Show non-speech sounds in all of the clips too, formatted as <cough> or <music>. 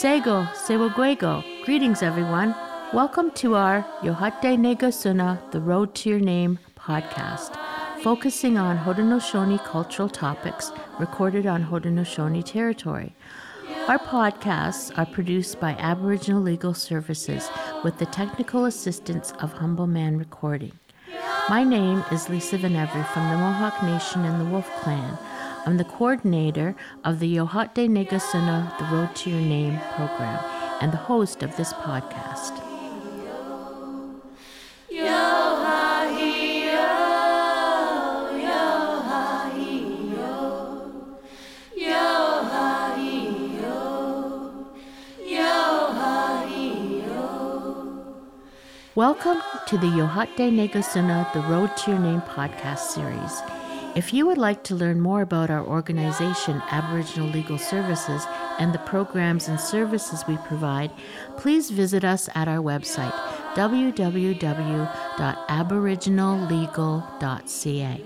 Sego, Sewagwego. Greetings, everyone. Welcome to our Yohate Negasuna, The Road to Your Name podcast, focusing on Haudenosaunee cultural topics recorded on Haudenosaunee territory. Our podcasts are produced by Aboriginal Legal Services with the technical assistance of Humble Man Recording. My name is Lisa Venevri from the Mohawk Nation and the Wolf Clan. I'm the coordinator of the Yohate Negasuna The Road to Your Name program and the host of this podcast. Welcome to the Yohate Negasuna The Road to Your Name podcast series. If you would like to learn more about our organization, Aboriginal Legal Services, and the programs and services we provide, please visit us at our website, www.aboriginallegal.ca.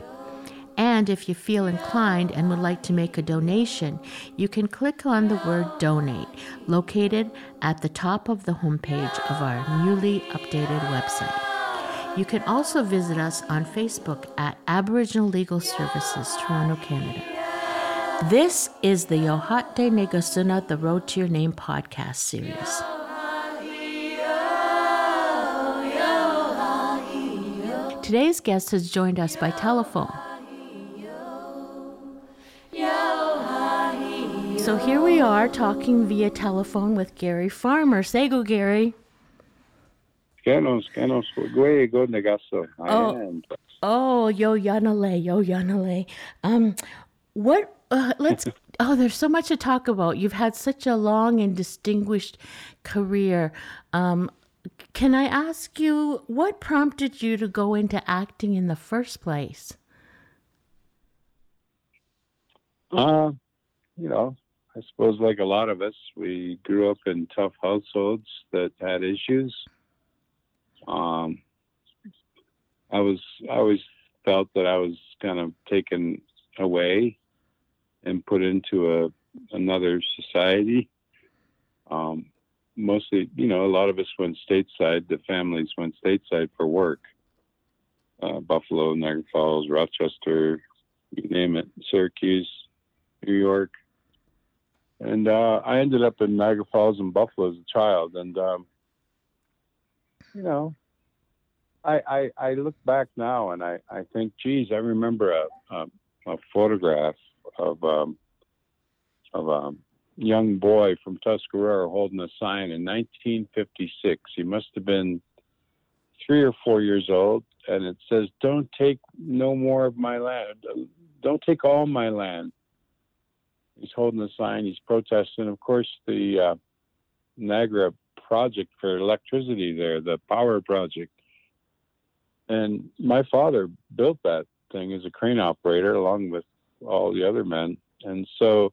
And if you feel inclined and would like to make a donation, you can click on the word donate located at the top of the homepage of our newly updated website. You can also visit us on Facebook at Aboriginal Legal Services, Toronto, Canada. This is the Yohate Negasuna The Road to Your Name podcast series. Today's guest has joined us by telephone. So here we are talking via telephone with Gary Farmer. Say go, Gary. Scanos, scanos, güey, go negaso. Oh. Oh, yo yanale, yo yanale. Um, what? Uh, let's. <laughs> oh, there's so much to talk about. You've had such a long and distinguished career. Um, can I ask you what prompted you to go into acting in the first place? Uh, you know, I suppose like a lot of us, we grew up in tough households that had issues. Um, I was I always felt that I was kind of taken away and put into a another society. Um, mostly, you know, a lot of us went stateside. The families went stateside for work. Uh, Buffalo, Niagara Falls, Rochester, you name it, Syracuse, New York and uh, I ended up in Niagara Falls and Buffalo as a child, and um, you know, I, I, I look back now and I, I think, geez, I remember a a, a photograph of um, of a young boy from Tuscarora holding a sign in 1956. He must have been three or four years old, and it says, "Don't take no more of my land. Don't take all my land." He's holding a sign. He's protesting. Of course, the uh, Niagara project for electricity there, the power project. And my father built that thing as a crane operator along with all the other men. And so,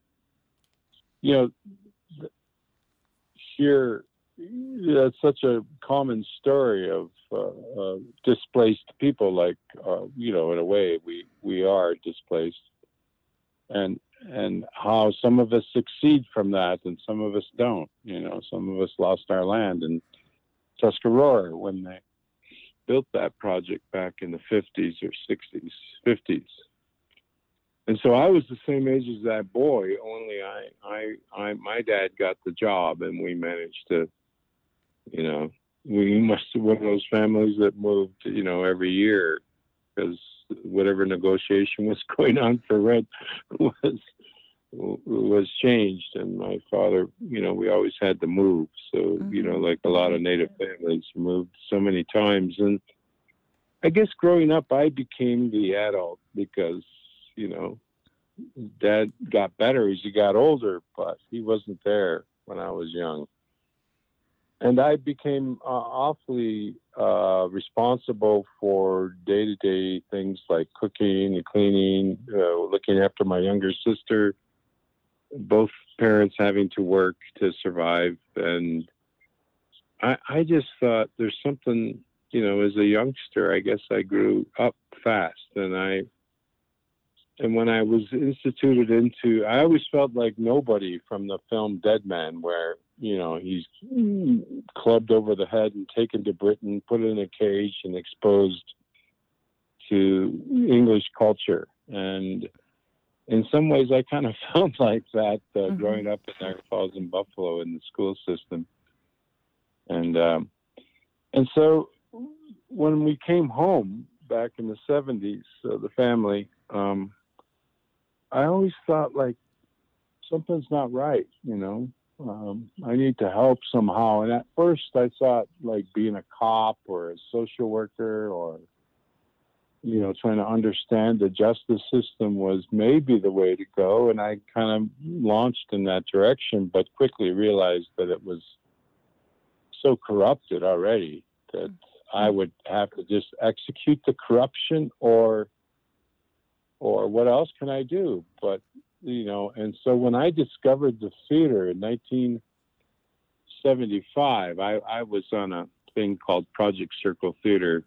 you know, here, that's such a common story of uh, uh, displaced people. Like, uh, you know, in a way, we we are displaced, and and how some of us succeed from that and some of us don't. You know, some of us lost our land in Tuscarora when they built that project back in the 50s or 60s, 50s. And so I was the same age as that boy, only I, I, I, my dad got the job and we managed to, you know, we must have one of those families that moved, you know, every year because whatever negotiation was <laughs> going on for rent was was changed. And my father you know we always had to move. So mm-hmm. you know like a lot of native families moved so many times. And i guess growing up i became the adult because you know dad got better as he got older but he wasn't there when i was young and I became uh, awfully uh, responsible for day to day things like cooking and cleaning, uh, looking after my younger sister, both parents having to work to survive. And I, I just thought there's something, you know, as a youngster, I guess I grew up fast and I, and when I was instituted into, I always felt like nobody from the film Dead Man, where you know, he's clubbed over the head and taken to Britain, put in a cage, and exposed to English culture. And in some ways, I kind of <laughs> felt like that uh, mm-hmm. growing up in Niagara Falls and Buffalo in the school system. And um, and so when we came home back in the 70s, uh, the family, um, I always thought like something's not right, you know. Um, I need to help somehow. And at first, I thought like being a cop or a social worker or, you know, trying to understand the justice system was maybe the way to go. And I kind of launched in that direction, but quickly realized that it was so corrupted already that I would have to just execute the corruption or or what else can I do? But you know, and so when I discovered the theater in 1975, I, I was on a thing called Project Circle Theater.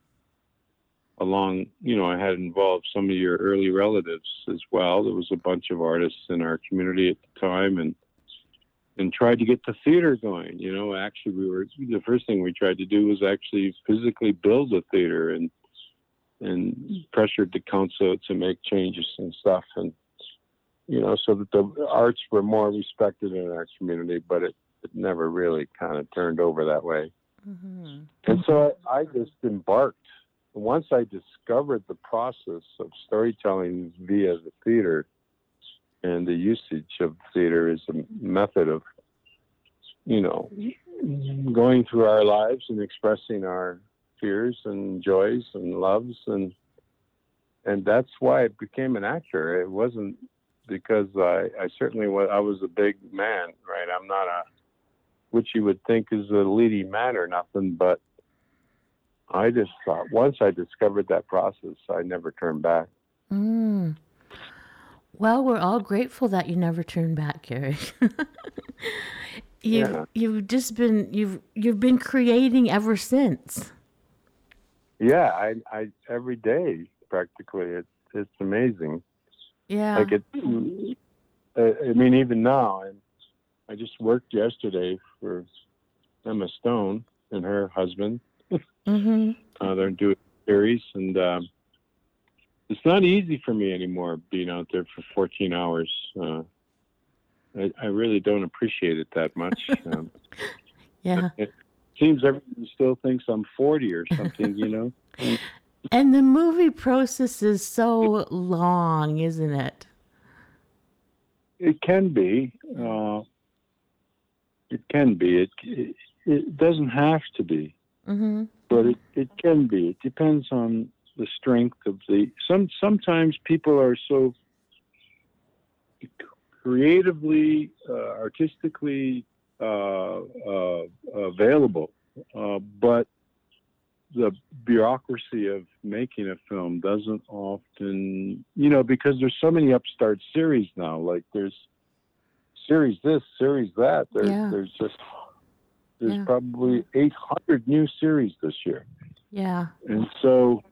Along, you know, I had involved some of your early relatives as well. There was a bunch of artists in our community at the time, and and tried to get the theater going. You know, actually, we were the first thing we tried to do was actually physically build a theater and and pressured the council to make changes and stuff. And you know, so that the arts were more respected in our community, but it, it never really kind of turned over that way. Mm-hmm. And so I, I just embarked. Once I discovered the process of storytelling via the theater and the usage of theater as a method of, you know, going through our lives and expressing our fears and joys and loves and and that's why I became an actor. It wasn't because I, I certainly was, I was a big man, right? I'm not a, which you would think is a leading man or nothing, but I just thought once I discovered that process, I never turned back. Mm. Well, we're all grateful that you never turned back, Gary. <laughs> you've yeah. you've just been you've you've been creating ever since. Yeah, I I every day practically. It's it's amazing. Yeah. Like it. I mean, even now, I, I just worked yesterday for Emma Stone and her husband. Mm-hmm. Uh, they're doing series, and um, it's not easy for me anymore being out there for 14 hours. Uh, I, I, really don't appreciate it that much. <laughs> Um, yeah. It, it seems everyone still thinks I'm 40 or something, you know? <laughs> And the movie process is so long, isn't it? It can be. Uh, it can be. It, it, it doesn't have to be, mm-hmm. but it, it can be. It depends on the strength of the. Some sometimes people are so creatively, uh, artistically uh, uh available, uh, but the bureaucracy of making a film doesn't often, you know, because there's so many upstart series now. Like there's series this, series that. There's yeah. there's just there's yeah. probably 800 new series this year. Yeah. And so,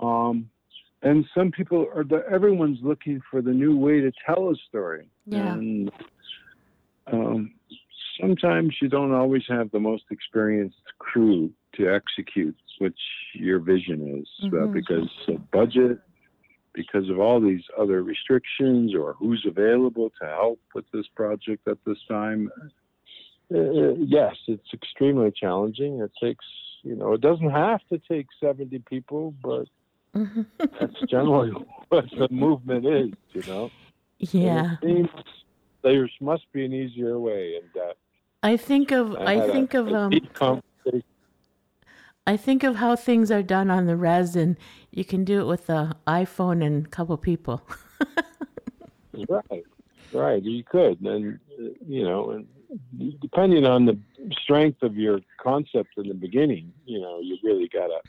um, and some people are the everyone's looking for the new way to tell a story. Yeah. And um, sometimes you don't always have the most experienced crew to execute which your vision is uh, mm-hmm. uh, because of budget, because of all these other restrictions, or who's available to help with this project at this time. Uh, uh yes, it's extremely challenging. It takes, you know, it doesn't have to take 70 people, but mm-hmm. that's generally <laughs> what the movement is, you know. Yeah. there must be an easier way, and uh, I think of I, I think a, of um, I think of how things are done on the res, and you can do it with the iPhone and a couple people. <laughs> right, right. You could, and you know, and depending on the strength of your concept in the beginning, you know, you really gotta,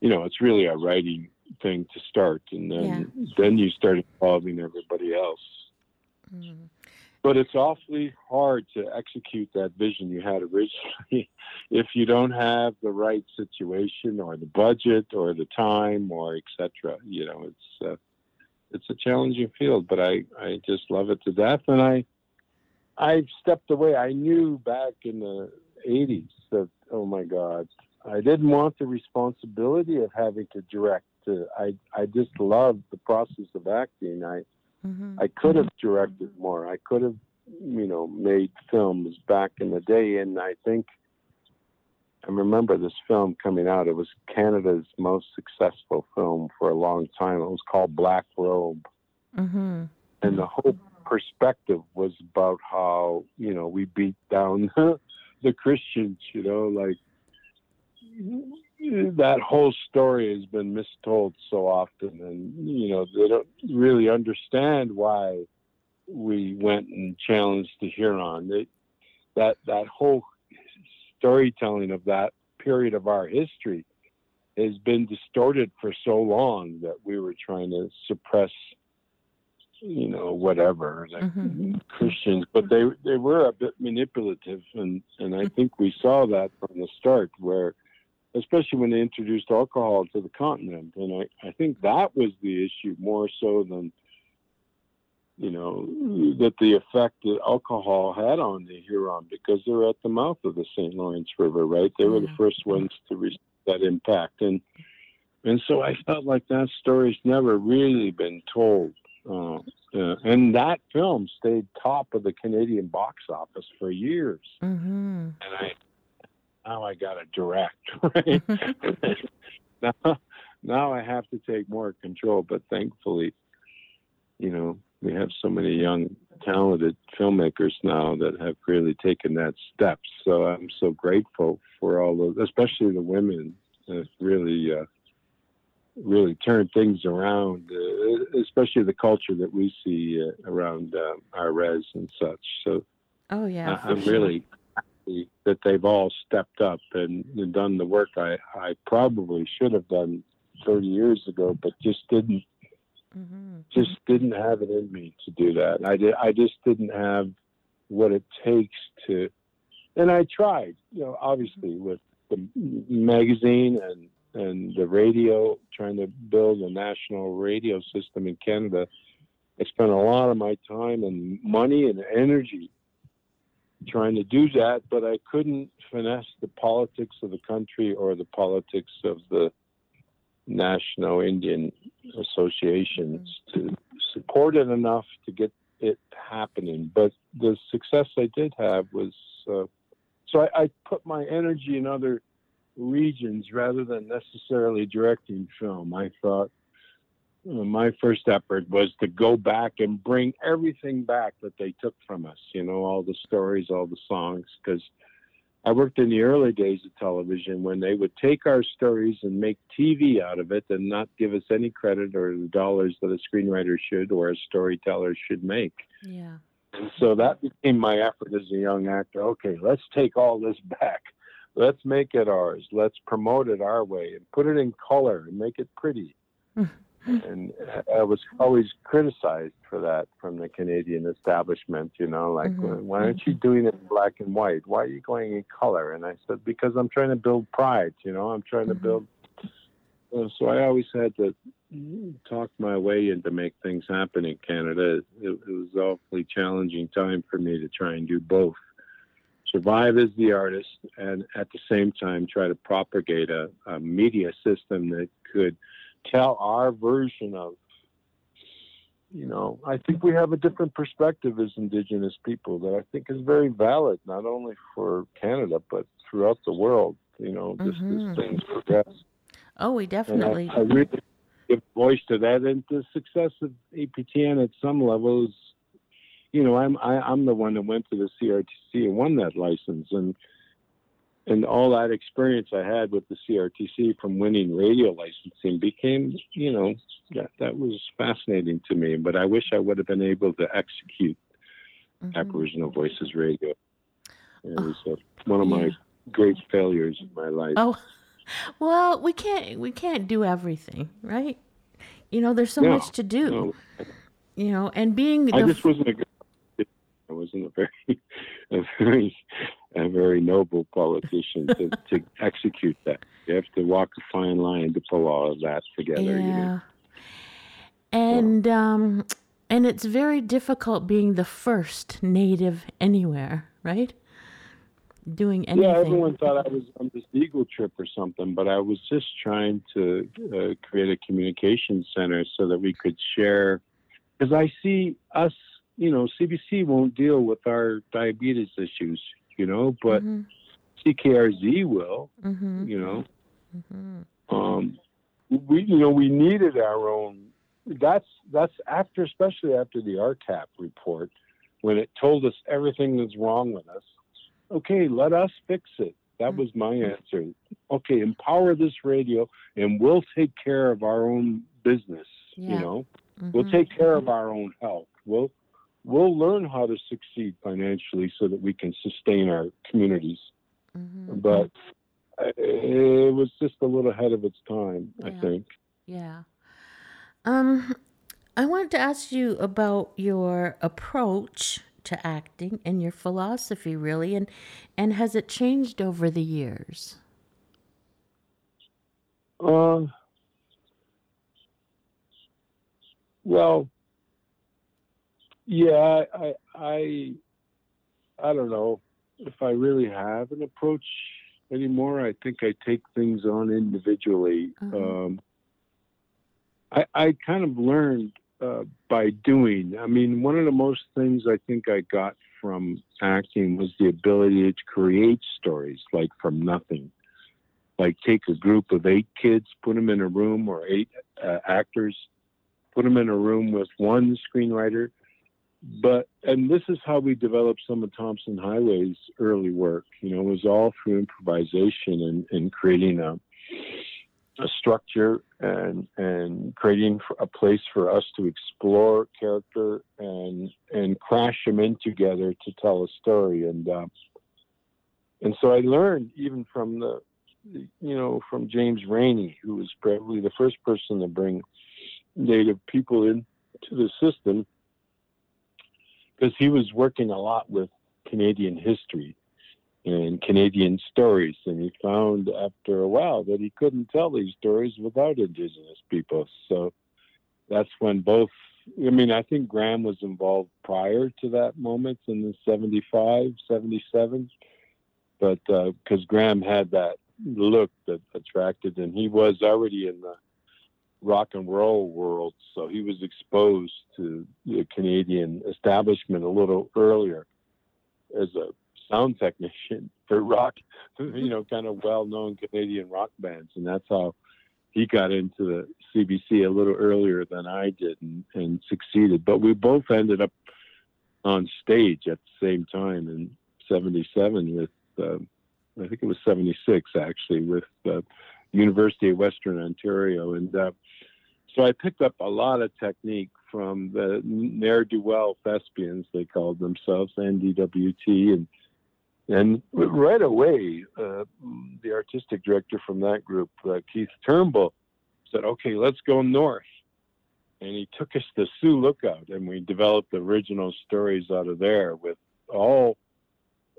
you know, it's really a writing thing to start, and then yeah. then you start involving everybody else. Mm but it's awfully hard to execute that vision you had originally <laughs> if you don't have the right situation or the budget or the time or etc. You know, it's uh, it's a challenging field, but I I just love it to death, and I I stepped away. I knew back in the 80s that, oh my God, I didn't want the responsibility of having to direct. Uh, I, I just loved the process of acting. I, mm-hmm. I could have directed more. I could have, you know, made films back in the day. And I think I remember this film coming out. It was Canada's most successful film for a long time. It was called Black Robe. Mm-hmm. And the whole perspective was about how, you know, we beat down <laughs> the Christians, you know, like that whole story has been mistold so often. And, you know, they don't really understand why we went and challenged the Huron. They, that, that whole storytelling of that period of our history has been distorted for so long that we were trying to suppress you know whatever like mm-hmm. christians but they they were a bit manipulative and and i think we saw that from the start where especially when they introduced alcohol to the continent and i i think that was the issue more so than you know, that the effect that alcohol had on the Huron because they were at the mouth of the St. Lawrence River, right? They were the first ones to receive that impact, and and so I felt like that story's never really been told. Uh, uh, and that film stayed top of the Canadian box office for years. Mm-hmm. And I now I got to direct, <laughs> right? <laughs> now, now I have to take more control, but thankfully, you know, we have so many young, talented filmmakers now that have really taken that step. So I'm so grateful for all those, especially the women, that really, uh, really turned things around, uh, especially the culture that we see uh, around uh, our res and such. So, oh yeah, I, am sure. really happy that they've all stepped up and, and done the work I, I probably should have done 30 years ago, but just didn't Mm-hmm. Just didn't have it in me to do that. I did. I just didn't have what it takes to. And I tried, you know, obviously mm-hmm. with the magazine and and the radio, trying to build a national radio system in Canada. I spent a lot of my time and money and energy trying to do that, but I couldn't finesse the politics of the country or the politics of the national Indian associations to support it enough to get it happening. But the success I did have was uh, so I, I, put my energy in other regions rather than necessarily directing film. I thought my first effort was to go back and bring everything back that they took from us, you know, all the stories, all the songs, because I worked in the early days of television when they would take our stories and make TV out of it and not give us any credit or the dollars that a screenwriter should or a storyteller should make. Yeah. And so that became my effort as a young actor. Okay, let's take all this back. Let's make it ours. Let's promote it our way and put it in color and make it pretty. Mm. And I was always criticized for that from the Canadian establishment. You know, like, mm-hmm. why aren't you doing it in black and white? Why are you going in color? And I said, because I'm trying to build pride. You know, I'm trying mm-hmm. to build. so I always had to talk my way into make things happen in Canada. It, it was awfully challenging time for me to try and do both. Survive as the artist, and at the same time try to propagate a, a media system that could tell our version of you know i think we have a different perspective as indigenous people that i think is very valid not only for canada but throughout the world you know just mm-hmm. as things progress oh we definitely I, I, really give voice to that. And the success of aptn at some levels you know i'm I, am i am the one that went to the crtc and won that license. And and all that experience I had with the CRTC from winning radio licensing became, you know, that, that was fascinating to me. But I wish I would have been able to execute mm-hmm. Aboriginal Voices Radio. It was uh, one of my great failures in my life. Oh, well, we can't we can't do everything, right? You know, there's so much to do. No. You know, and being the I just wasn't a good. I wasn't a very, <laughs> a very a very noble politician to, <laughs> to execute that. You have to walk a fine line to pull all of that together. Yeah. You know? And um, And it's very difficult being the first native anywhere, right? Doing anything. Yeah, everyone thought I was on this Eagle trip or something, but I was just trying to uh, create a communication center so that we could share. Because I see us, you know, CBC won't deal with our diabetes issues, you know, but mm-hmm. CKRZ will, mm-hmm. you know. Mm-hmm. Um, we, you know, we needed our own. That's that's after, especially after the RCAP report, when it told us everything that's wrong with us. Okay, let us fix it. That was my mm-hmm. answer. Okay, empower this radio, and we'll take care of our own business. Yeah. You know, mm-hmm. we'll take care of our own health. We'll we'll learn how to succeed financially so that we can sustain our communities. Mm-hmm. But it was just a little ahead of its time, yeah. I think. Yeah. Um, I wanted to ask you about your approach to acting and your philosophy, really, and and has it changed over the years? Uh, well, yeah, I, I, I don't know if I really have an approach anymore. I think I take things on individually. Mm-hmm. Um, I, I kind of learned uh, by doing. I mean, one of the most things I think I got from acting was the ability to create stories like from nothing. Like take a group of eight kids, put them in a room, or eight uh, actors, put them in a room with one screenwriter, but and this is how we developed some of Tomson Highway's early work. You know, it was all through improvisation and, and creating a a structure and and creating a place for us to explore character and and crash them in together to tell a story and uh, and so I learned even from the you know from James Reaney who was probably the first person to bring native people into the system because he was working a lot with Canadian history and Canadian stories, and he found after a while that he couldn't tell these stories without Indigenous people. So that's when both. I mean, I think Graham was involved prior to that moment in the 75, 77, but because uh, Graham had that look that attracted, and he was already in the rock and roll world, so he was exposed to the Canadian establishment a little earlier as a sound technician <laughs> for rock, you know, kind of well-known Canadian rock bands, and that's how he got into the CBC a little earlier than I did and, and succeeded. But we both ended up on stage at the same time in '77 with, uh, I think it was '76 actually, with uh, University of Western Ontario, and uh, so I picked up a lot of technique from the ne'er do well thespians they called themselves, NDWT, and and right away, uh, the artistic director from that group, uh, Keith Turnbull, said, "Okay, let's go north." And he took us to Sioux Lookout, and we developed original stories out of there with all.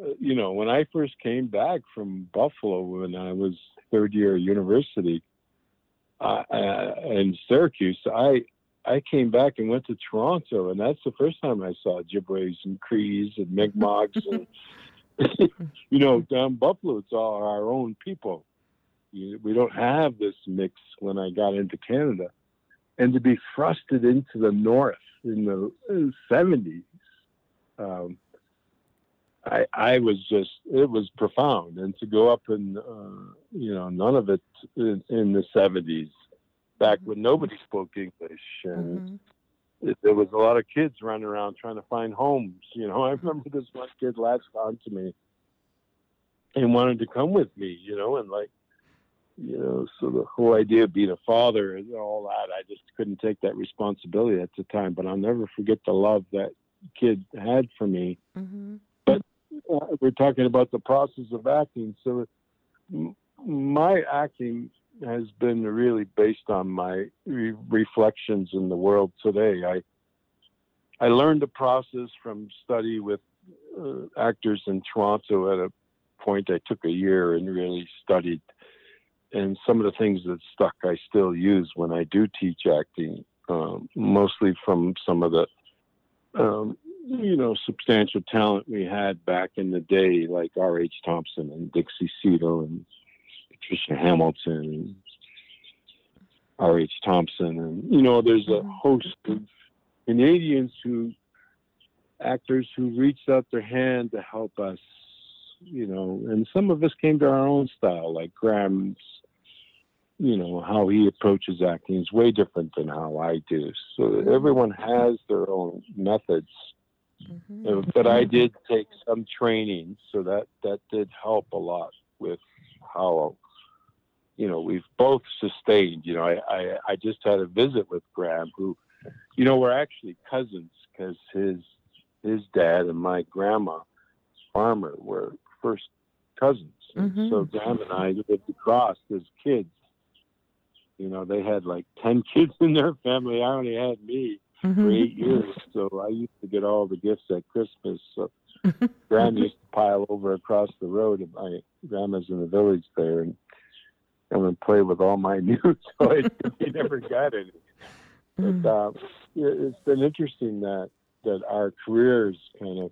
Uh, you know, when I first came back from Buffalo when I was third year university, uh, in Syracuse, I I came back and went to Toronto, and that's the first time I saw Ojibways and Crees and Mi'kmaqs, <laughs> and <laughs> you know, down Buffalo, it's all our own people. We don't have this mix when I got into Canada, and to be thrusted into the North in the '70s, um, I, I was just it was profound, and to go up and uh, you know none of it in, in the seventies, back when nobody spoke English, and mm-hmm. it, there was a lot of kids running around trying to find homes. You know, <laughs> I remember this one kid latched on to me and wanted to come with me. You know, and like you know, so the whole idea of being a father and all that, I just couldn't take that responsibility at the time. But I'll never forget the love that kid had for me. Mm-hmm uh, we're talking about the process of acting. So my acting has been really based on my re- reflections in the world today. I I learned the process from study with uh, actors in Toronto. At a point, I took a year and really studied. And some of the things that stuck, I still use when I do teach acting, um, mostly from some of the um, you know, substantial talent we had back in the day, like R.H. Thompson and Dixie Seatle and Patricia Hamilton and R.H. Thompson. And, you know, there's a Mhm. host of Canadians who, actors who reached out their hand to help us, you know, and some of us came to our own style, like Graham's, you know, how he approaches acting is way different than how I do. So everyone has their own methods. Mhm. Uh, But I did take some training, so that that did help a lot with how you know we've both sustained. You know, I I, I just had a visit with Graham, who, you know, we're actually cousins because his his dad and my grandma, farmer, were first cousins. Mhm. So Graham and I lived across as kids. You know, they had like ten <laughs> kids in their family. I only had me for Mhm. eight years. So I used to get all the gifts at Christmas. So <laughs> Graham used to pile over across the road. And my grandma's in the village there and come and play with all my <laughs> new toys. we never got any. But uh, it- it's been interesting that that our careers kind of,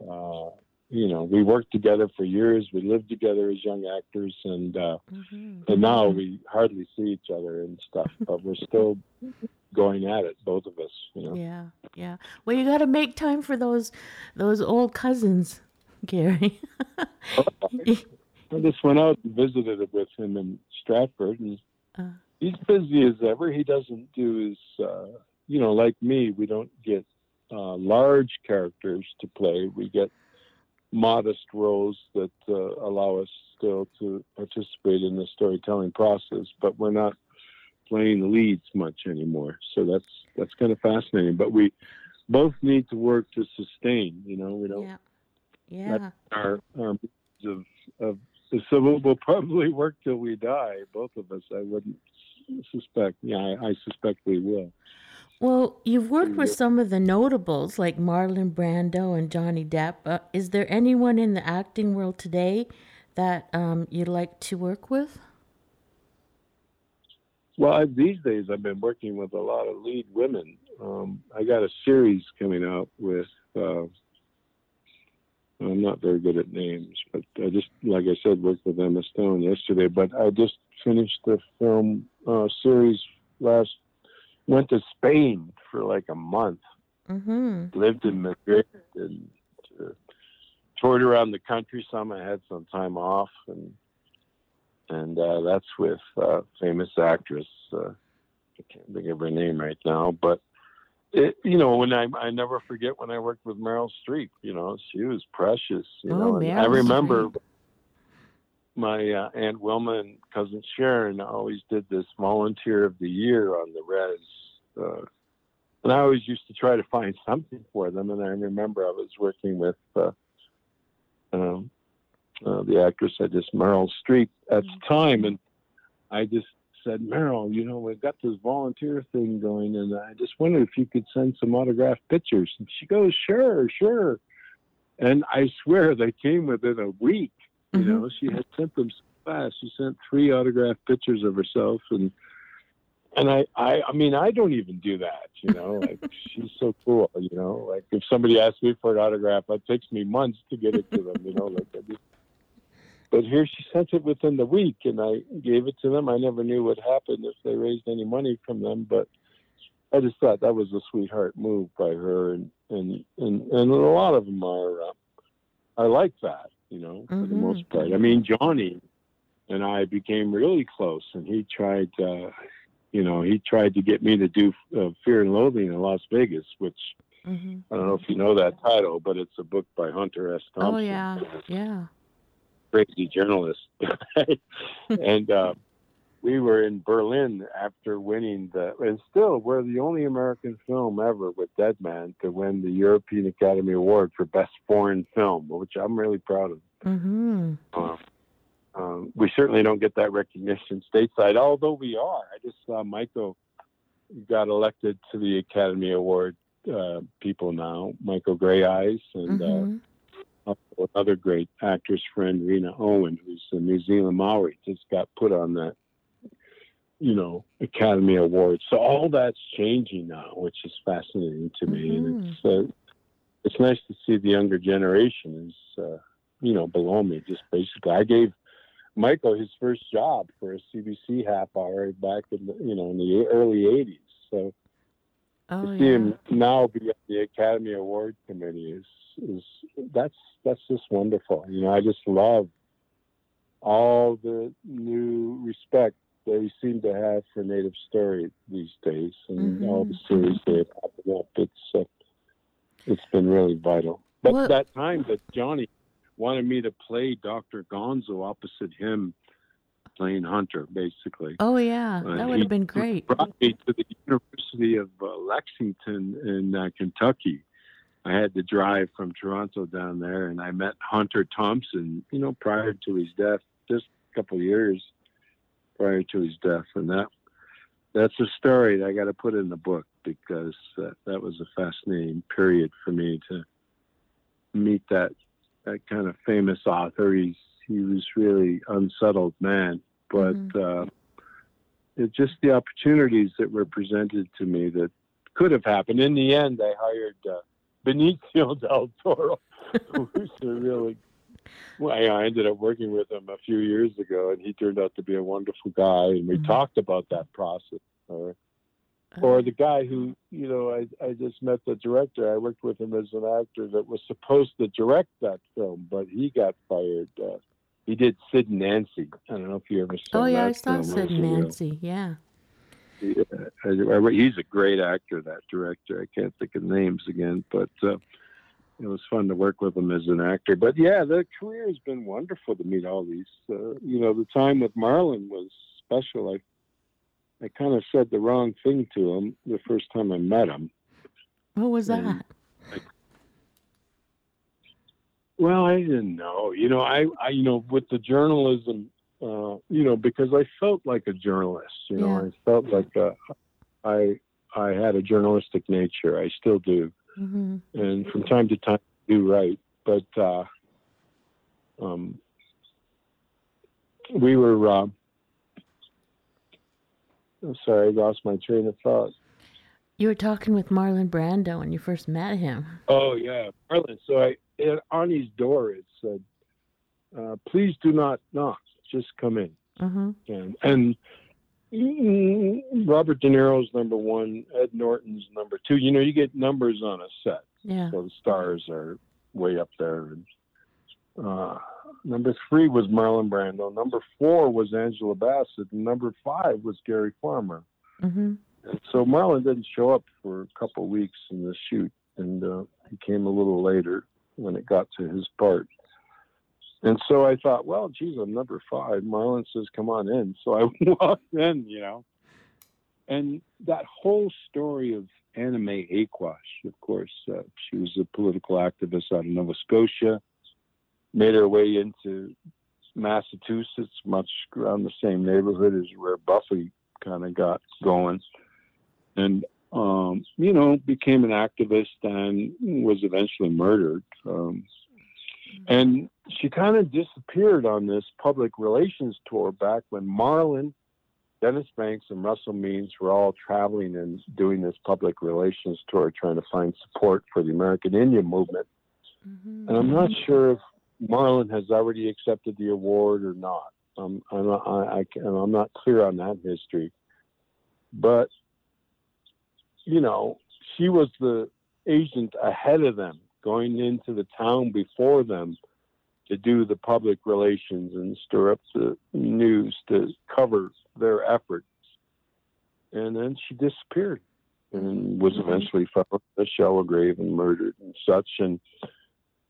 uh, you know, we worked together for years. We lived together as young actors, and uh, Mhm. and now we hardly see each other and stuff. But we're still <laughs> going at it, both of us. You know. Yeah, yeah. Well, you got to make time for those those old cousins, Gary. <laughs> I just went out and visited with him in Stratford, and Uh. he's busy as ever. He doesn't do his, uh, you know, like me. We don't get uh, large characters to play. We get modest roles that uh, allow us still to participate in the storytelling process, but we're not playing the leads much anymore. So that's that's kind of fascinating. But we both need to work to sustain. You know, we don't yeah, yeah. our our of of so we'll, we'll probably <laughs> work till we die. Both of us, I wouldn't suspect. Yeah, I, I suspect we will. Well, you've worked with some of the notables like Marlon Brando and Johnny Depp. Uh, is there anyone in the acting world today that um, you'd like to work with? Well, I, these days I've been working with a lot of lead women. Um, I got a series coming out with. Uh, I'm not very good at names, but I just, like I said, worked with Emma Stone yesterday. But I just finished the film uh, series last. Went to Spain for like a month. Mm-hmm. lived in Madrid and uh, toured around the country some. I had some time off, and and uh, that's with uh, famous actress. Uh, I can't think of her name right now, but it, you know, when I I never forget when I worked with Meryl Streep. You know, she was precious. You Oh, know, and I remember. Streep. My uh, aunt Wilma and cousin Sharon always did this volunteer of the year on the res, uh, and I always used to try to find something for them. And I remember I was working with uh, um, uh, the actress I just Meryl Streep at the time, and I just said, Meryl, you know, we've got this volunteer thing going, and I just wondered if you could send some autographed pictures. And she goes, Sure, sure. And I swear they came within a week. You Mhm. know, she had sent them so fast. She sent three autographed pictures of herself, and and I, I, I mean, I don't even do that. You know, <laughs> like she's so cool. You know, like if somebody asks me for an autograph, it takes me months to get it to them. You know, like I just. But here she sent it within the week, and I gave it to them. I never knew what happened if they raised any money from them, but I just thought that was a sweetheart move by her, and and and, and a lot of them are. Uh, I like that, you know, for the most part. I mean, Johnny and I became really close, and he tried, uh, you know, he tried to get me to do uh, Fear and Loathing in Las Vegas, which Mm-hmm. I don't know if you know that title, but it's a book by Hunter S. Thompson Oh yeah, yeah. Crazy journalist. <laughs> and uh, we were in Berlin after winning the, and still we're the only American film ever with Dead Man to win the European Academy Award for Best Foreign Film, which I'm really proud of. Mm-hmm. Um, um, we certainly don't get that recognition stateside, although we are. I just saw Michael got elected to the Academy Award uh, people now, Michael Greyeyes, and uh, Mm-hmm. Another great actress friend, Rena Owen, who's a New Zealand Maori, just got put on that you know, Academy Awards. So all that's changing now, which is fascinating to me. Mhm. And it's, uh, it's nice to see the younger generation is, uh, you know, below me. Just basically, I gave Michael his first job for a CBC half hour back in the, you know, in the early 80s. So Oh, to see yeah. him now be on the Academy Award Committee is is that's that's just wonderful. You know, I just love all the new respect they seem to have for Native story these days, and all the series they have popping up. It's uh, it's been really vital. But Well- that time that Johnny wanted me to play Dr. Gonzo opposite him, playing Hunter, basically. Oh, yeah. Uh, That would have been great. Brought me to the University of uh, Lexington in uh, Kentucky. I had to drive from Toronto down there, and I met Hunter Thompson. You know, prior to his death, just a couple of years prior to his death, and that that's a story that I got to put in the book because uh, that was a fascinating period for me to meet that that kind of famous author. He's he was really unsettled man, but uh, it's just the opportunities that were presented to me that could have happened. In the end, I hired uh, Benicio del Toro, who's a really well, I ended up working with him a few years ago, and he turned out to be a wonderful guy. And we Mhm. talked about that process. Or, or the guy who, you know, I, I just met the director. I worked with him as an actor that was supposed to direct that film, but he got fired. Uh, he did Sid and Nancy. I don't know if you ever saw Oh, yeah. I saw. Sid and was a real- Nancy. Yeah. Yeah, I- I- he's a great actor, that director. I can't think of names again, but uh, it was fun to work with him as an actor. But yeah, the career has been wonderful to meet all these. Uh, you know, the time with Marlon was special. I I kind of said the wrong thing to him the first time I met him. What was And- that? Well, I didn't know. You know, I, I you know, with the journalism, uh, you know, because I felt like a journalist. You know, Yeah. I felt like uh, I I had a journalistic nature. I still do, hmm and from time to time I do right. But uh, um, we were. Uh, I'm sorry, I lost my train of thought. You were talking with Marlon Brando when you first met him. Oh yeah, Marlon. So I on his door it said, uh, "Please do not knock. Just come in." hmm And, and mm, Robert De Niro's number one, Ed Norton's number two. You know, you get numbers on a set, Yeah. so the stars are way up there. And uh, number three was Marlon Brando. Number four was Angela Bassett. And number five was Gary Farmer. hmm And so Marlon didn't show up for a couple of weeks in the shoot, and uh, he came a little later when it got to his part. And so I thought, well, geez, I'm number five. Marlon says, come on in. So I <laughs> walked in, you know. And that whole story of Anna Mae Aquash, of course, uh, she was a political activist out of Nova Scotia, made her way into Massachusetts, much around the same neighborhood as where Buffy kind of got going. And, um, you know, became an activist and was eventually murdered. Um, and she kind of disappeared on this public relations tour back when Marlon, Dennis Banks, and Russell Means were all traveling and doing this public relations tour, trying to find support for the American Indian movement. hmm And I'm not sure if Marlon has already accepted the award or not. Um, I'm, not, I, I, I'm not clear on that history. But, you know, she was the agent ahead of them, going into the town before them to do the public relations and stir up the news to cover their efforts. And then she disappeared and was mm-hmm. eventually found in a shallow grave and murdered and such. And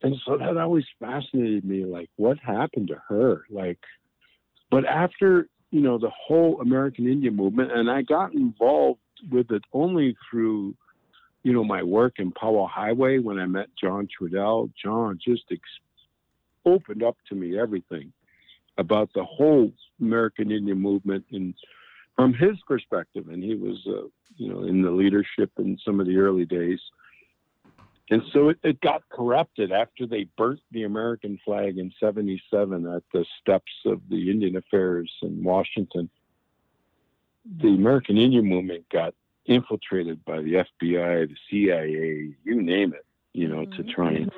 and so that always fascinated me, like what happened to her? Like, but after you know the whole American Indian movement, and I got involved with it only through you know my work in Powwow Highway when I met John Trudell. John just ex- opened up to me everything about the whole American Indian movement and from his perspective, and he was uh, you know in the leadership in some of the early days. And so it, it got corrupted after they burnt the American flag in 77 at the steps of the Indian Affairs in Washington. the American Indian movement got infiltrated by the FBI, the CIA, you name it, you know, mm-hmm. to try and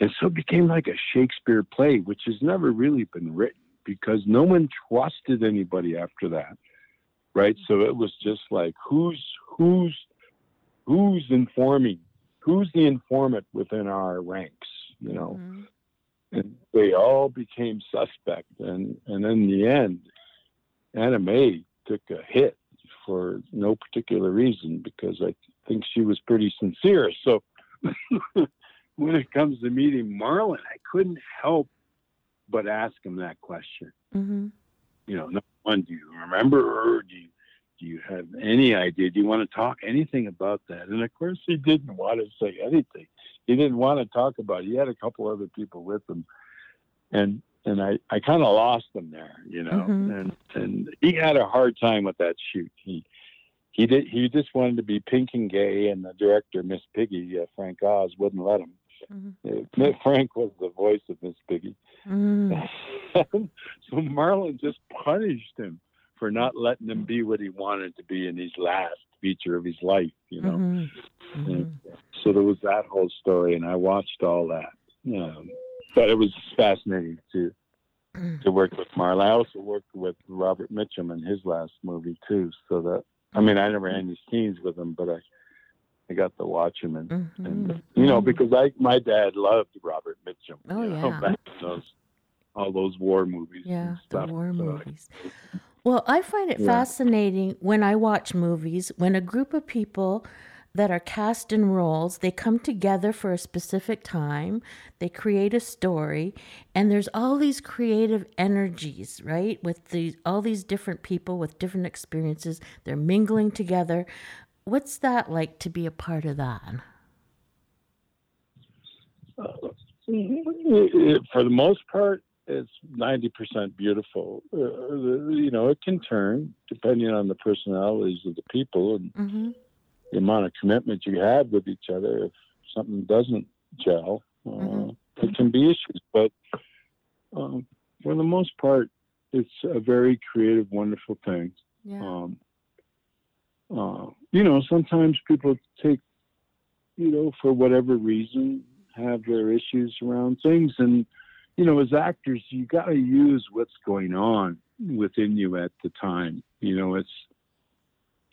and so it became like a Shakespeare play, which has never really been written because no one trusted anybody after that. Right? So it was just like who's who's who's informing? Who's the informant within our ranks, you know? Mm-hmm. And they all became suspect and and in the end Anna Mae took a hit for no particular reason because I think she was pretty sincere. So <laughs> when it comes to meeting Marlon, I couldn't help but ask him that question. Mm-hmm. You know, number one, do you remember her? Do you, do you have any idea? Do you want to talk anything about that? And of course, he didn't want to say anything. He didn't want to talk about it. He had a couple other people with him. And and I, I kind of lost him there, you know. Mm-hmm. And and he had a hard time with that shoot. He he did he just wanted to be pink and gay, and the director, Miss Piggy, uh, Frank Oz, wouldn't let him. Mm-hmm. Uh, Frank was the voice of Miss Piggy. Mm-hmm. <laughs> so Marlon just punished him for not letting him be what he wanted to be in his last feature of his life, you know. Mm-hmm. mm-hmm. So there was that whole story, and I watched all that. Um, but it was fascinating to to work with Marlon. I also worked with Robert Mitchum in his last movie too. So that I mean, I never had any scenes with him, but I I got to watch him and, mm-hmm. and you know because I my dad loved Robert Mitchum. Oh you know, yeah, back in those all those war movies. Yeah, the war so, movies. Well, I find it yeah. fascinating when I watch movies when a group of people that are cast in roles. They come together for a specific time, they create a story, and there's all these creative energies, right? With these all these different people with different experiences, they're mingling together. What's that like to be a part of that? Uh, for the most part, it's 90% beautiful. Uh, you know, it can turn depending on the personalities of the people and mm-hmm the amount of commitment you have with each other. If something doesn't gel, uh, mm-hmm. it can be issues. But um, for the most part, it's a very creative, wonderful thing. Yeah. Um, uh, you know, sometimes people take, you know, for whatever reason, have their issues around things. And, you know, as actors, you got to use what's going on within you at the time. You know, it's,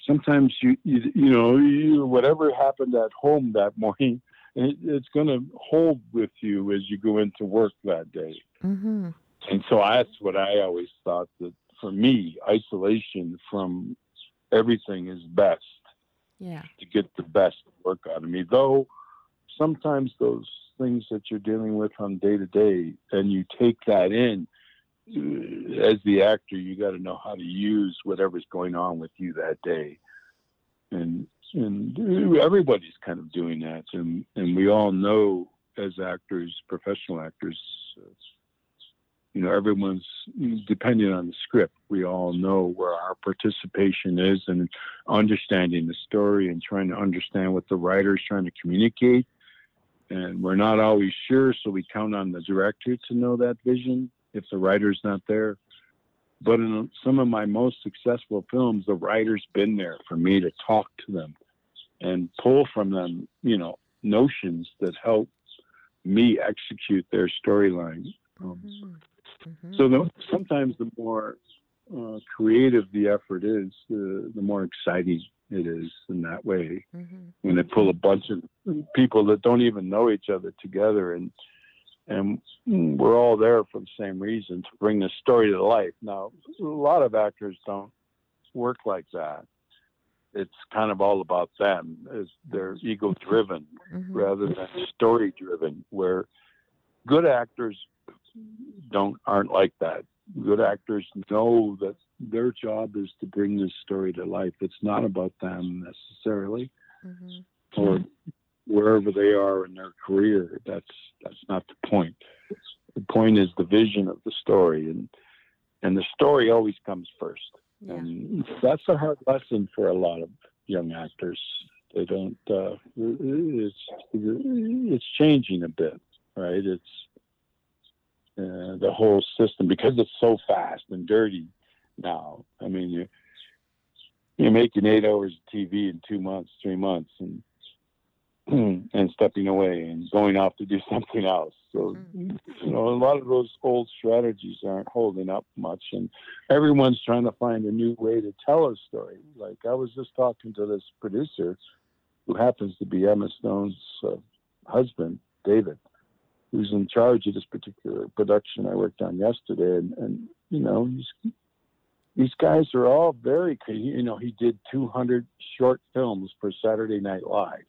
sometimes you you, you know you, whatever happened at home that <laughs> morning it, it's going to hold with you as you go into work that day. Mm-hmm. and so that's what i always thought that for me isolation from everything is best yeah. to get the best work out of me. Though sometimes those things that you're dealing with on day to day and you take that in Uh, as the actor, you got to know how to use whatever's going on with you that day, and and everybody's kind of doing that, and and we all know as actors, professional actors, you know, everyone's depending on the script. We all know where our participation is, and understanding the story and trying to understand what the writer is trying to communicate. And we're not always sure, so we count on the director to know that vision if the writer's not there. But in some of my most successful films, the writer's been there for me to talk to them and pull from them, you know, notions that help me execute their storyline. Um, mm-hmm. So the, sometimes the more uh, creative the effort is, the, the more exciting it is in that way. Mm-hmm. When they pull a bunch of people that don't even know each other together and and we're all there for the same reason to bring the story to life. Now, a lot of actors don't work like that. It's kind of all about them. Is they're ego driven mm-hmm. rather than story driven. Where good actors don't aren't like that. Good actors know that their job is to bring this story to life. It's not about them necessarily, mm-hmm. or wherever they are in their career. That's that's not the point. The point is the vision of the story, and and the story always comes first. Yeah. And that's a hard lesson for a lot of young actors. They don't. Uh, it's it's changing a bit, right? It's uh, the whole system because it's so fast and dirty now. I mean, you you're making eight hours of TV in two months, three months, and <clears throat> and stepping away and going off to do <laughs> something else. So, mm-hmm. you know, a lot of those old strategies aren't holding up much, and everyone's trying to find a new way to tell a story. Like I was just talking to this producer, who happens to be Emma Stone's uh, husband, David, who's in charge of this particular production I worked on yesterday, and, and you know, he's these guys are all very you know he did 200 short films for saturday night live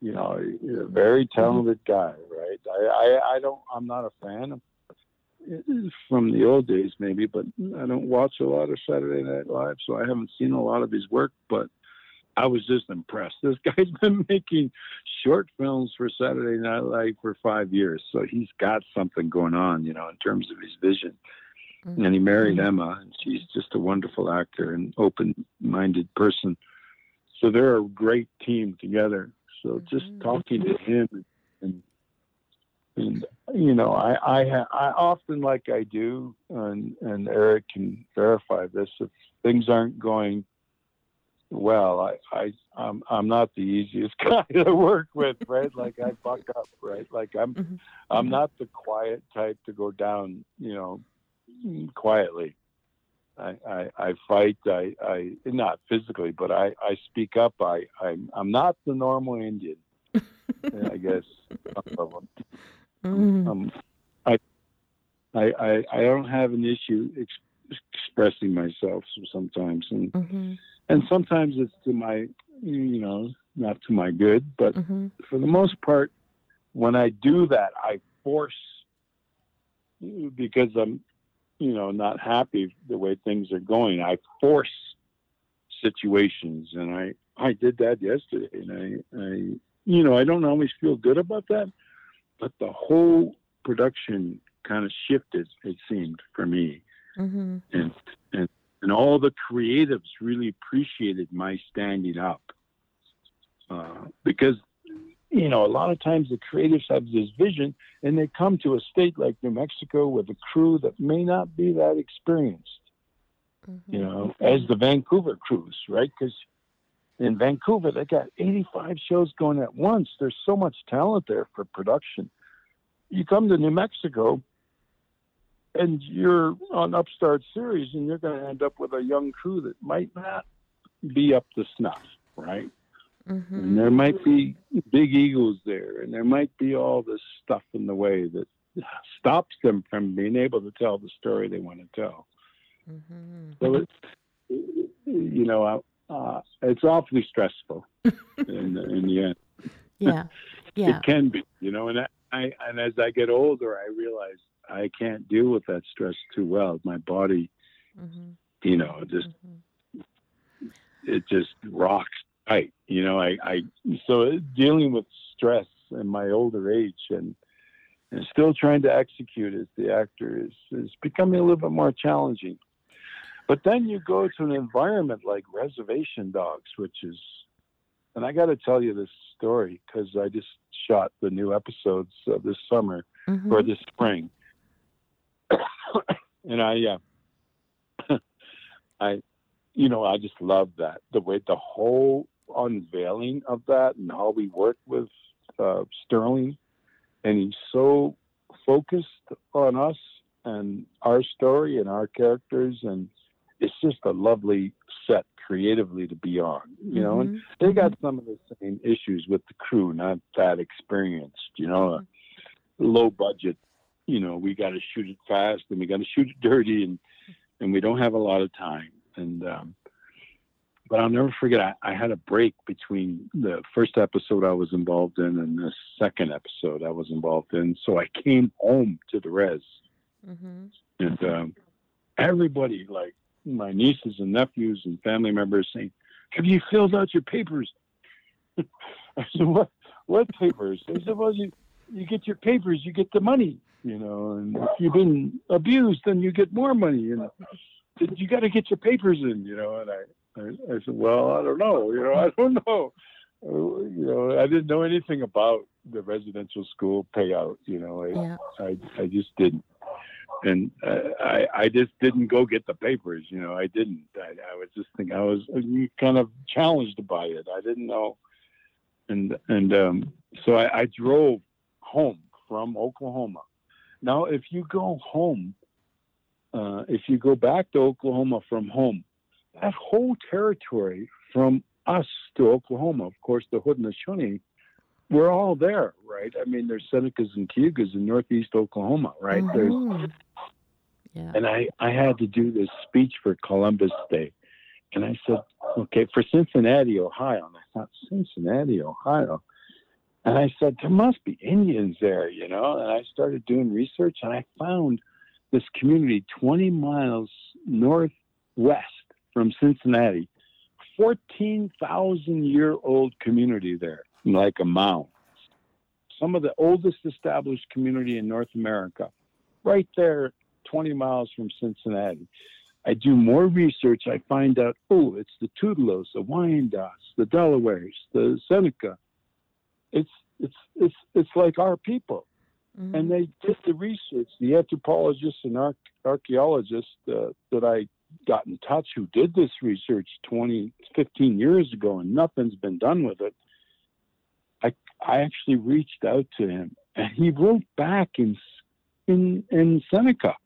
you know, a very talented guy, right? I, I, I don't, I'm not a fan of from the old days, maybe, but I don't watch a lot of Saturday Night Live, so I haven't seen a lot of his work. But I was just impressed. <laughs> This guy's been making short films for Saturday Night Live for five years, so he's got something going on, you know, in terms of his vision. Mm-hmm. And he married Emma, and she's just a wonderful actor and open-minded person. So they're a great team together. So just mm-hmm. talking to him and and you know I I, I often like I do and and Eric can verify this if things aren't going well I I I'm I'm not the easiest <laughs> guy to work with right like I fuck up right like I'm mm-hmm. I'm not the quiet type to go down you know quietly I, I, I fight. I, I not physically, but I, I speak up. I, I'm, I'm not the normal Indian. I guess mm. um, I, I, I, I don't have an issue ex- expressing myself sometimes, and mm-hmm. and sometimes it's to my, you know, not to my good, but mm-hmm. for the most part, when I do that, I force because I'm you know, not happy the way things are going. I force situations, and I I did that yesterday, and I I you know I don't always feel good about that, but the whole production kind of shifted. It seemed for me, mm-hmm. and and and all the creatives really appreciated my standing up uh, because you know, a lot of times the creatives have this vision and they come to a state like New Mexico with a crew that may not be that experienced, mm-hmm. you know, as the Vancouver crews, right? Because in Vancouver, they got 85 shows going at once. There's so much talent there for production. You come to New Mexico and you're on Upstart Series and you're going to end up with a young crew that might not be up to snuff, right? Mm-hmm. And there might be big egos there, and there might be all this stuff in the way that stops them from being able to tell the story they want to tell. Mm-hmm. So it's, you know, uh, it's awfully stressful <laughs> in, the, in the end. Yeah, <laughs> yeah. it can be, you know, and I, and as I get older, I realize I can't deal with that stress too well. My body, mm-hmm. you know, just mm-hmm. it just rocks Right. You know, I, I so dealing with stress in my older age and and still trying to execute as the actor is is becoming a little bit more challenging. But then you go to an environment like Reservation Dogs, which is, and I got to tell you this story because I just shot the new episodes of this summer mm-hmm. or this spring, <coughs> and I, uh, <coughs> I, you know, I just love that the way the whole unveiling of that and how we work with uh, Sterling. And he's so focused on us and our story and our characters. And it's just a lovely set creatively to be on, you know. Mm-hmm. And they got some of the same issues with the crew, not that experienced, you know, mm-hmm. low budget. You know, we got to shoot it fast and we got to shoot it dirty, and and we don't have a lot of time. And um, but I'll never forget. I, I, had a break between the first episode I was involved in and the second episode I was involved in. So I came home to the res, mm-hmm. and um, everybody, like my nieces and nephews and family members, saying, "Have you filled out your papers?" <laughs> I said, "What? What papers?" They said, "Well, you you get your papers, you get the money, you know, and if you've been abused, then you get more money, you know." You got to get your papers in, you know, and I, I, I said, well, I don't know. You know, <laughs> I don't know. Uh, you know, I didn't know anything about the residential school payout. You know, I, yeah. I, I just didn't. and uh, I I just didn't go get the papers. You know, I didn't. I, I was just thinking I was kind of challenged by it. I didn't know, and and um, so I, I drove home from Oklahoma. Now, if you go home, uh, if you go back to Oklahoma from home, that whole territory from us to Oklahoma, of course, the Haudenosaunee, we're all there, right? I mean, there's Senecas and Cayugas in northeast Oklahoma, right? Mhm. Yeah. And I, I had to do this speech for Columbus Day. And I said, okay, for Cincinnati, Ohio. And I thought, Cincinnati, Ohio. And I said, there must be Indians there, you know? And I started doing research and I found this community 20 miles northwest from Cincinnati, 14,000 year old community there, like a mound. Some of the oldest established community in North America, right there, 20 miles from Cincinnati. I do more research. I find out, oh, it's the Tutelos, the Wyandots, the Delawares, the Seneca. It's it's it's it's like our people, Mhm. and they did the research. The anthropologists and arch- archaeologists uh, that I got in touch who did this research 20, 15 years ago, and nothing's been done with it. I I actually reached out to him, and he wrote back in in in Seneca.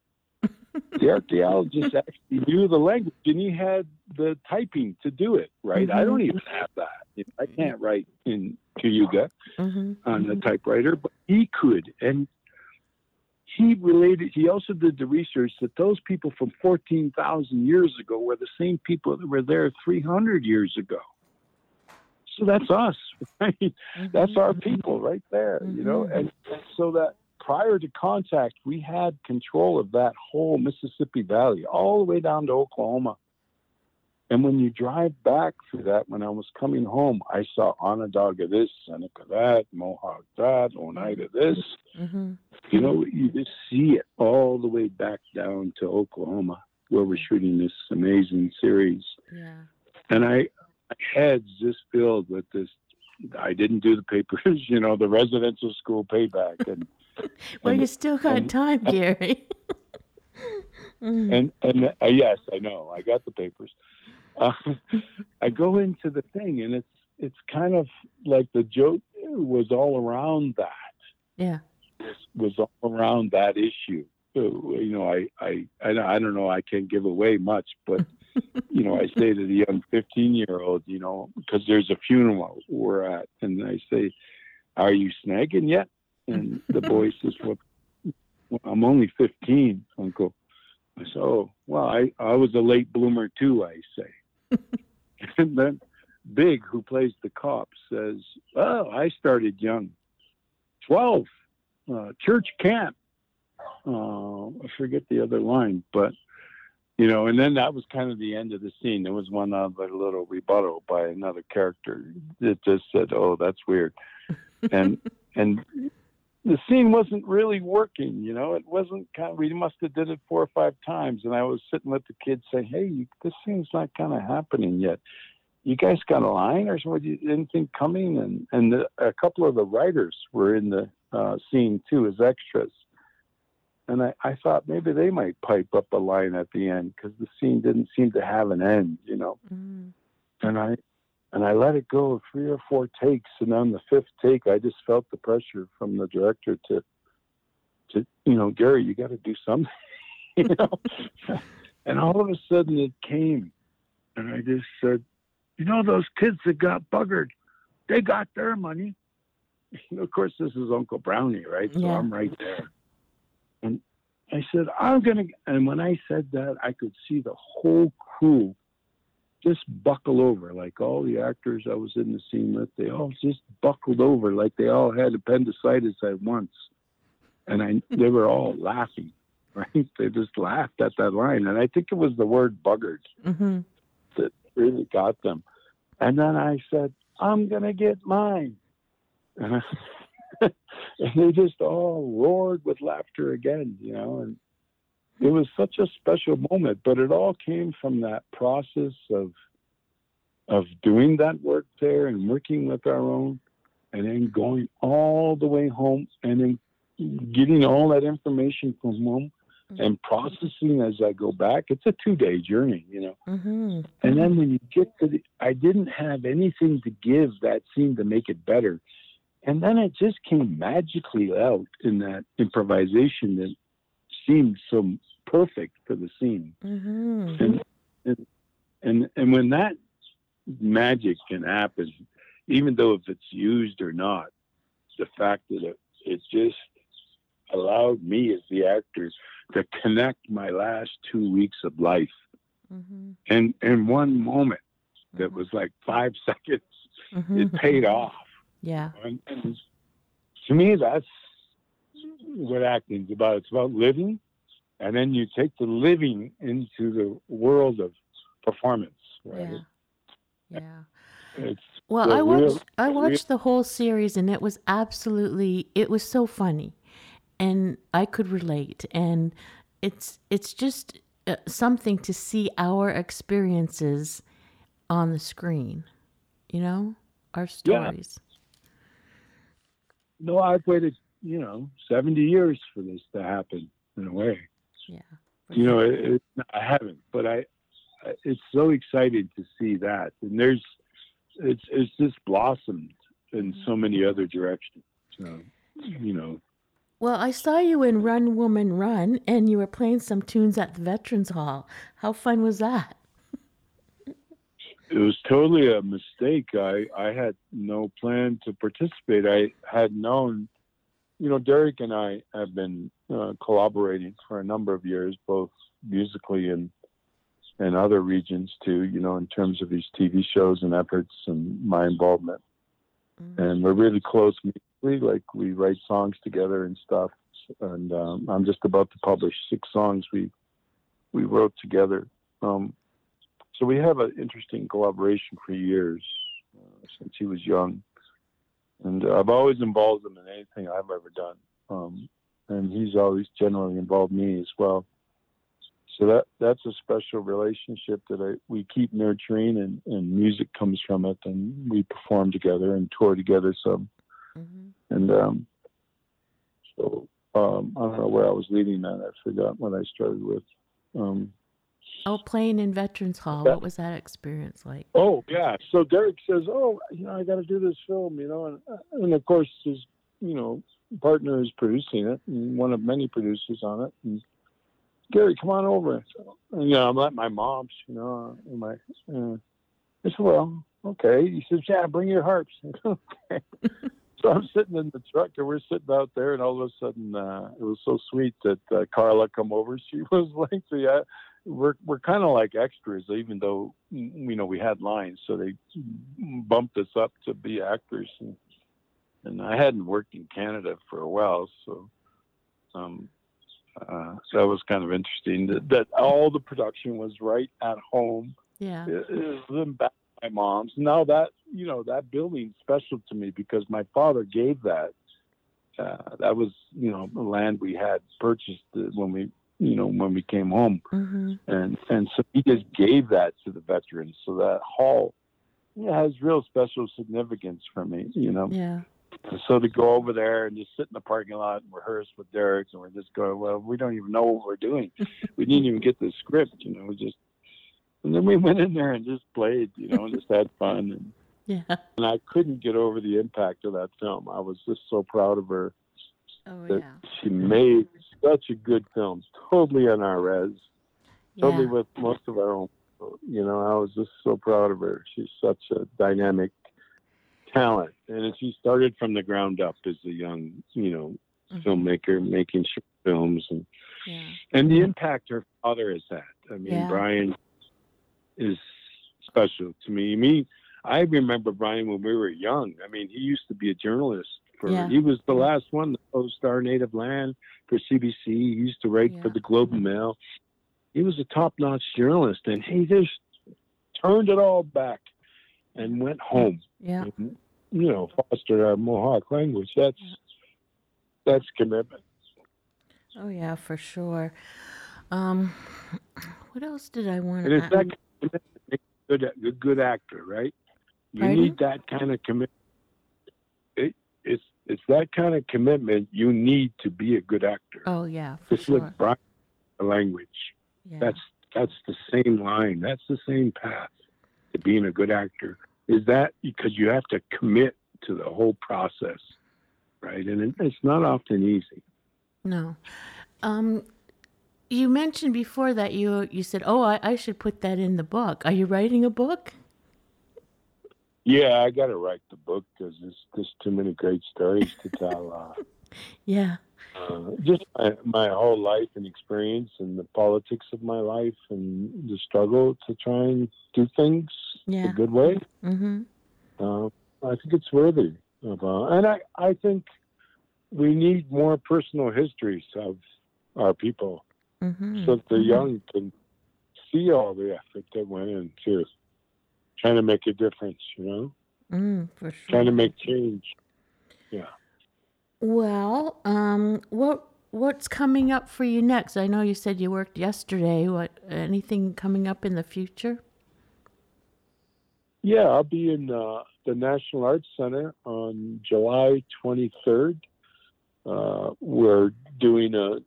<laughs> the archaeologist actually knew the language, and he had the typing to do it. Right? I don't even have that. I can't write in Cayuga Mhm. on the typewriter, but he could. And he related, he also did the research that those people from 14,000 years ago were the same people that were there 300 years ago. So that's us, <laughs> right? That's our people right there, you know? Mhm. And, and so that prior to contact, we had control of that whole Mississippi Valley all the way down to Oklahoma. And when you drive back through that, when I was coming home, I saw Onondaga this, Seneca that, Mohawk that, Oneida this. Mhm. You know, you just see it all the way back down to Oklahoma, where we're shooting this amazing series. Yeah. And I, my head's just filled with this. I didn't do the papers, <laughs> you know, the residential school payback, and <laughs> Well, And- you still got and- time, Gary. And and uh, yes, I know, I got the papers. Uh, <laughs> I go into the thing, and it's it's kind of like the joke was all around that. yeah. Was all around that issue. So, you know, I, I, I, I don't know, I can't give away much, but, <laughs> you know, I say to the young 15 year old, you know, because there's a funeral we're at, and I say, Are you snagging yet? And the <laughs> boy says, Well, well, I'm only 15, Uncle. I said, Oh, well, I, I was a late bloomer too, I say. <laughs> and then Big, who plays the cop, says, Oh, I started young. 12 uh, church camp. Uh, I forget the other line, but you know, and then that was kind of the end of the scene. There was one other little rebuttal by another character that just said, "Oh, that's weird," and <laughs> and the scene wasn't really working. You know, it wasn't kind. Of, we must have did it four or five times, and I was sitting with the kids saying, "Hey, this scene's not kind of happening yet." You guys got a line or something? Anything coming? And and the, a couple of the writers were in the uh, scene too as extras. And I, I thought maybe they might pipe up a line at the end because the scene didn't seem to have an end, you know. Mhm. And I and I let it go three or four takes, and on the fifth take, I just felt the pressure from the director to to you know, Gary, you got to do something, <laughs> you know. <laughs> and all of a sudden, it came, and I just said, you know, those kids that got buggered, they got their money. <laughs> of course, this is Uncle Brownie, right? So Yeah. I'm right there. And I said, I'm going to, and when I said that, I could see the whole crew just buckle over, like all the actors I was in the scene with, they all just buckled over, like they all had appendicitis at once. And I, <laughs> they were all laughing, <laughs> right? They just laughed at that line. And I think it was the word buggered Mhm. Really got them. And then I said, I'm going to get mine. <laughs> and they just all roared with laughter again, you know, and it was such a special moment, but it all came from that process of of doing that work there and working with our own and then going all the way home and then getting all that information from home and processing as I go back. It's a two day journey, you know. Mm-hmm. And then when you get to the, I didn't have anything to give that seemed to make it better. And then it just came magically out in that improvisation that seemed so perfect for the scene. Mm-hmm. And, and, and, and when that magic can happen, even though if it's used or not, the fact that it, it just allowed me as the actor to connect my last two weeks of life Mm-hmm. and in one moment that was like five <laughs> seconds Mm-hmm. it paid off Yeah. and, and to me that's what acting's about it's about living and then you take the living into the world of performance right Yeah. Yeah. it's Well, I real- watched I watched the whole series and it was absolutely it was so funny. And I could relate and it's it's just uh, something to see our experiences on the screen. You know, our stories. Yeah. no i've waited you know 70 years for this to happen in a way Yeah. you know it, it, i haven't but i I- it's so exciting to see that and there's it's it's just blossomed in Mm-hmm. so many other directions so, you know Well, I saw you in Run Woman Run and you were playing some tunes at the Veterans Hall. How fun was that? it was totally a mistake i i had no plan to participate i had known you know derek and i have been uh, collaborating for a number of years both musically and and other regions too you know in terms of these tv shows and efforts and my involvement Mhm. and we're really close musically. Like we write songs together and stuff. And um, I'm just about to publish six songs we we wrote together. Um, so we have an interesting collaboration for years uh, since he was young, and I've always involved him in anything I've ever done. Um, and he's always generally involved me as well. So that that's a special relationship that I, we keep nurturing, and, and music comes from it, and we perform together and tour together some. Mhm. And um, so um, I don't know where I was leading that. I forgot what I started with. Um, Oh, playing in Veterans Hall. Yeah. What was that experience like? oh yeah. So Derek says, "Oh, you know, I got to do this film," you know, and, and of course his, you know, partner is producing it, and one of many producers on it. And Gary, come on over. So, you know, I'm at my mom's, you know, and my. Uh, I said, "Well, okay." He says, "Yeah, bring your harps." <laughs> okay. <laughs> so I'm sitting in the truck, and we're sitting out there, and all of a sudden, uh, it was so sweet that uh, Carla come over. <laughs> She was like, "Yeah." we're we're kind of like extras, even though mm, you know we had lines, so they bumped us up to be actors. And, and I hadn't worked in Canada for a while, so um, uh, so that was kind of interesting. That, that all the production was right at home. Yeah. It, it was in back my mom's. Now that you know that building's special to me because my father gave that. Uh, that was you know the land we had purchased when we you know when we came home Mm-hmm. and and so he just gave that to the veterans. So that hall yeah, has real special significance for me, you know. Yeah. And so to go over there and just sit in the parking lot and rehearse with Derek, and we're just going, well, we don't even know what we're doing. <laughs> we didn't even get the script, you know. We just and then we went in there and just played, you know, and just had fun. And, <laughs> Yeah. and I couldn't get over the impact of that film. I was just so proud of her Oh that yeah. she made such a good film, totally on our res totally Yeah. with most of our own. You know, I was just so proud of her. She's such a dynamic talent, and she started from the ground up as a young, you know, Mhm. filmmaker, making short films, and Yeah. and the impact her father has had. I mean, Yeah. Brian is special to me. Me, I remember Brian when we were young. I mean, he used to be a journalist. For, Yeah. He was the last one to post our native land for CBC. He used to write for the Globe and Mail. He was a top-notch journalist, and he just turned it all back and went home. Yeah. And, you know, fostered our Mohawk language. That's that's commitment. Oh yeah, for sure. Um, what else did I want And it's to? that commitment good, a good actor, right? You Pardon? need that kind of commitment. It, it's it's that kind of commitment you need to be a good actor. Oh yeah, for Just sure. like Brian, the language. Yeah. That's that's the same line. That's the same path to being a good actor. Is that because you have to commit to the whole process, right? And it, it's not often easy. no. Um, you mentioned before that you you said, "Oh, I, I should put that in the book." Are you writing a book? Yeah, I got to write the book because there's just too many great stories to tell. Uh, <laughs> Yeah. Uh, just my, my whole life and experience and the politics of my life and the struggle to try and do things Yeah. a good way. Mm-hmm. Uh, I think it's worthy of, uh, and I, I think we need more personal histories of our people Mm-hmm. so that the young can see all the effort that went into trying to make a difference, you know, Mm, for sure. trying to make change. Well, um, what what's coming up for you next? I know you said you worked yesterday. What anything coming up in the future? Yeah, I'll be in uh, the National Arts Center on July 23rd. Uh, we're doing a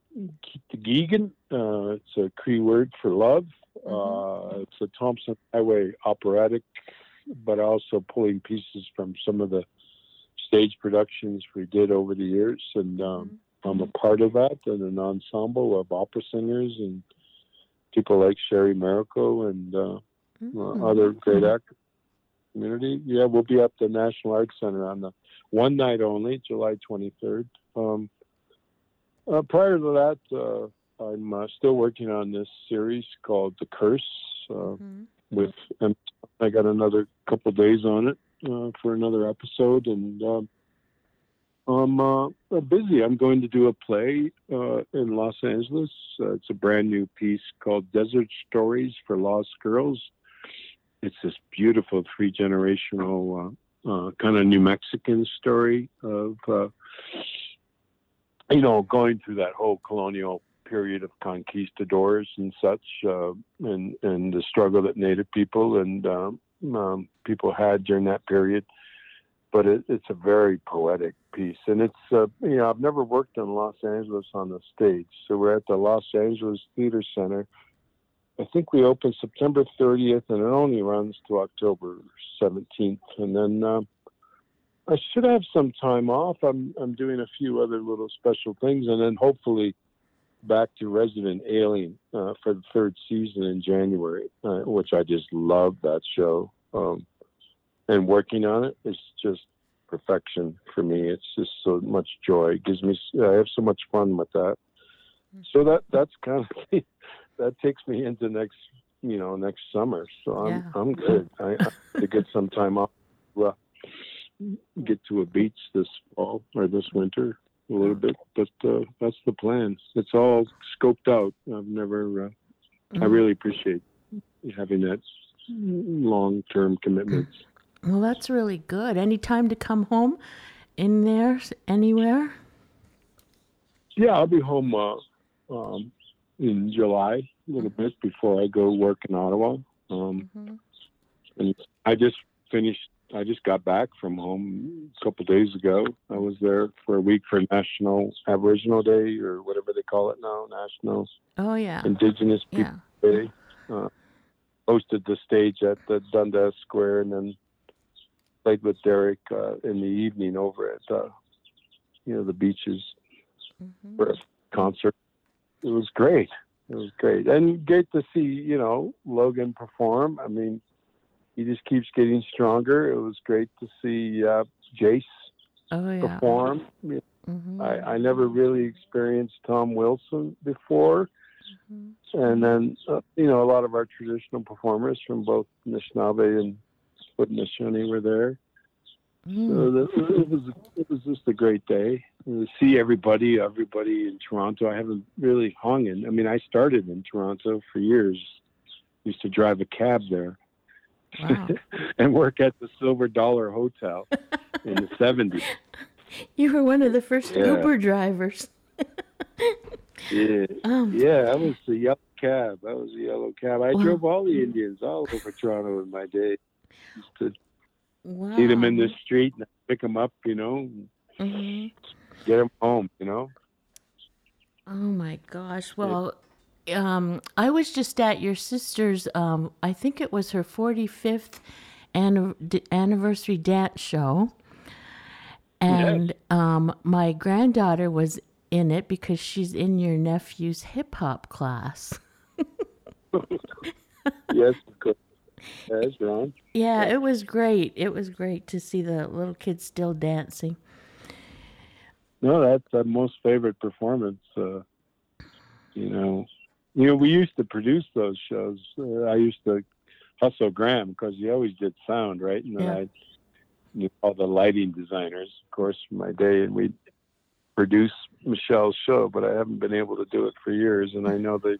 Geegan. Uh, it's a Cree word for love. Uh, it's a Tomson Highway operatic, but also pulling pieces from some of the stage productions we did over the years. And um, I'm a part of that and an ensemble of opera singers and people like Cheri Maracle and uh, Mm. uh, other great actors community. Yeah, we'll be up at the National Arts Center on the one night only, July 23rd. Um, uh, prior to that, uh, I'm uh, still working on this series called The Curse. Uh, Mhm. with I got another couple days on it uh, for another episode, and um, I'm uh, busy. I'm going to do a play uh, in Los Angeles. Uh, it's a brand new piece called Desert Stories for Lost Girls. It's this beautiful three generational uh, uh, kind of New Mexican story of you know going through that whole colonial period of conquistadors and such, uh, and and the struggle that Native people and um, um, people had during that period. But it, it's a very poetic piece, and it's uh, you know I've never worked in Los Angeles on the stage, so we're at the Los Angeles Theater Center. I think we open September 30th, and it only runs to October 17th, and then. Um, I should have some time off. I'm I'm doing a few other little special things, and then hopefully back to Resident Alien uh, for the third season in January, uh, which I just love that show. Um, and working on it is just perfection for me. It's just so much joy. It gives me. I have so much fun with that. So that that's kind of <laughs> that takes me into next you know next summer. So I'm Yeah. I'm good. I, I have to get some time off. Well, get to a beach this fall or this winter a little bit, but uh, that's the plan. It's all scoped out. I've never. Uh, I Mhm. really appreciate having that long-term commitment. Well, that's really good. Any time to come home in there anywhere? Yeah, I'll be home uh, um, in July a little bit before I go work in Ottawa. Um, Mhm. and I just finished. I just got back from home a couple days ago. I was there for a week for National Aboriginal Day or whatever they call it now, National Oh yeah. Indigenous People Yeah. Day. Uh, hosted the stage at the Dundas Square and then played with Derek uh, in the evening over at uh, you know the beaches Mhm. for a concert. It was great. It was great, and great to see you know Logan perform. I mean, he just keeps getting stronger. It was great to see uh, Jace Oh yeah. perform. Mhm. I, I never really experienced Tom Wilson before. Mhm. And then, uh, you know, a lot of our traditional performers from both Nishnawbe and Haudenosaunee were there. So Mm. the, it was it was just a great day to see everybody, everybody in Toronto. I haven't really hung in. I mean, I started in Toronto for years. Used to drive a cab there Wow. <laughs> and work at the Silver Dollar Hotel in the <laughs> '70s. You were one of the first Yeah. Uber drivers. <laughs> Yeah, Um, yeah, I was the yellow cab. I was the yellow cab. I Wow. drove all the Indians all over Toronto in my day. Used to wow. see them in the street and pick them up, you know, Mhm. get them home, you know. Oh my gosh. Well, um, I was just at your sister's. Um, I think it was her forty fifth anniversary dance show, and um, my granddaughter was in it because she's in your nephew's hip hop class. <laughs> yes, of course. Yeah, it was great. It was great to see the little kids still dancing. No, that's my most favorite performance. Uh, you know, you know, we used to produce those shows. Uh, I used to hustle Graham because he always did sound, right? And yeah. I knew all the lighting designers, of course, from my day, and we produce Michelle's show, but I haven't been able to do it for years. And I know they've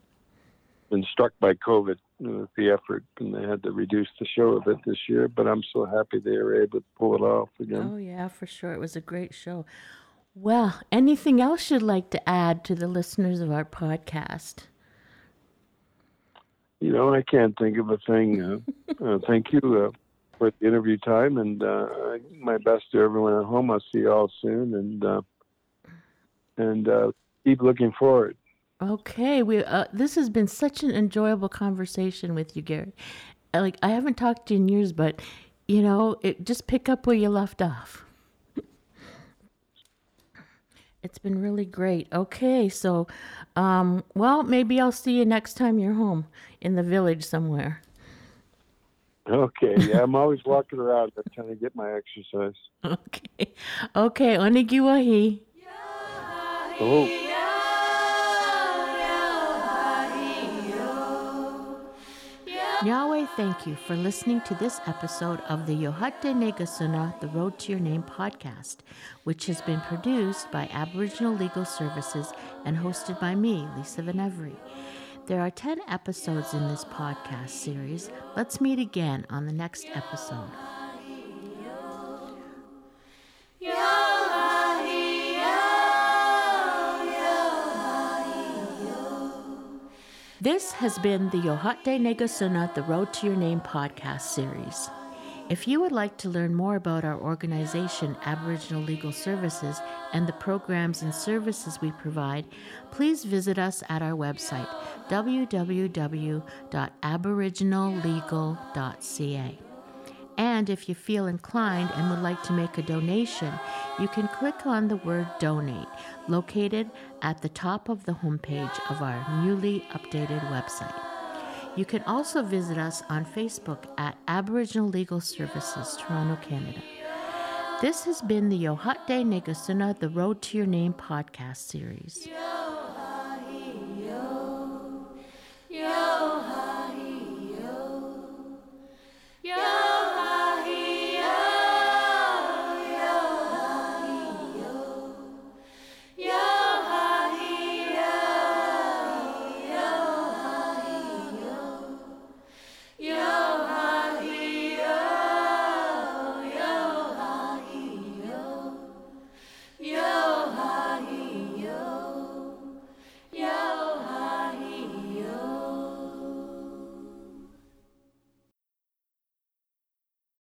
been struck by COVID with the effort, and they had to reduce the show a bit this year. But I'm so happy they were able to pull it off again. Oh yeah, for sure, it was a great show. Well, anything else you'd like to add to the listeners of our podcast? You know, I can't think of a thing. Uh, <laughs> uh, thank you uh, for the interview time, and uh, my best to everyone at home. I'll see you all soon, and uh, and uh, keep looking forward. Okay, we this has been such an enjoyable conversation with you, Gary. Like I haven't talked to you in years, but you know, it just pick up where you left off. It's been really great. Okay, so, um, well, maybe I'll see you next time you're home in the village somewhere. Okay, yeah, I'm <laughs> always walking around trying to get my exercise. Okay, okay, onigiwahi. Oh. Nyaweh, thank you for listening to this episode of the Yohate Negasuna, The Road to Your Name podcast, which has been produced by Aboriginal Legal Services and hosted by me, Lisa Venevri. There are 10 episodes in this podcast series. Let's meet again on the next episode. This has been the Yohate Negasuna The Road to Your Name podcast series. If you would like to learn more about our organization, Aboriginal Legal Services, and the programs and services we provide, please visit us at our website, www.aboriginallegal.ca. And if you feel inclined and would like to make a donation, you can click on the word donate located at the top of the homepage of our newly updated website. You can also visit us on Facebook at Aboriginal Legal Services, Toronto, Canada. This has been the Yohat Day Negasuna, the Road to Your Name podcast series.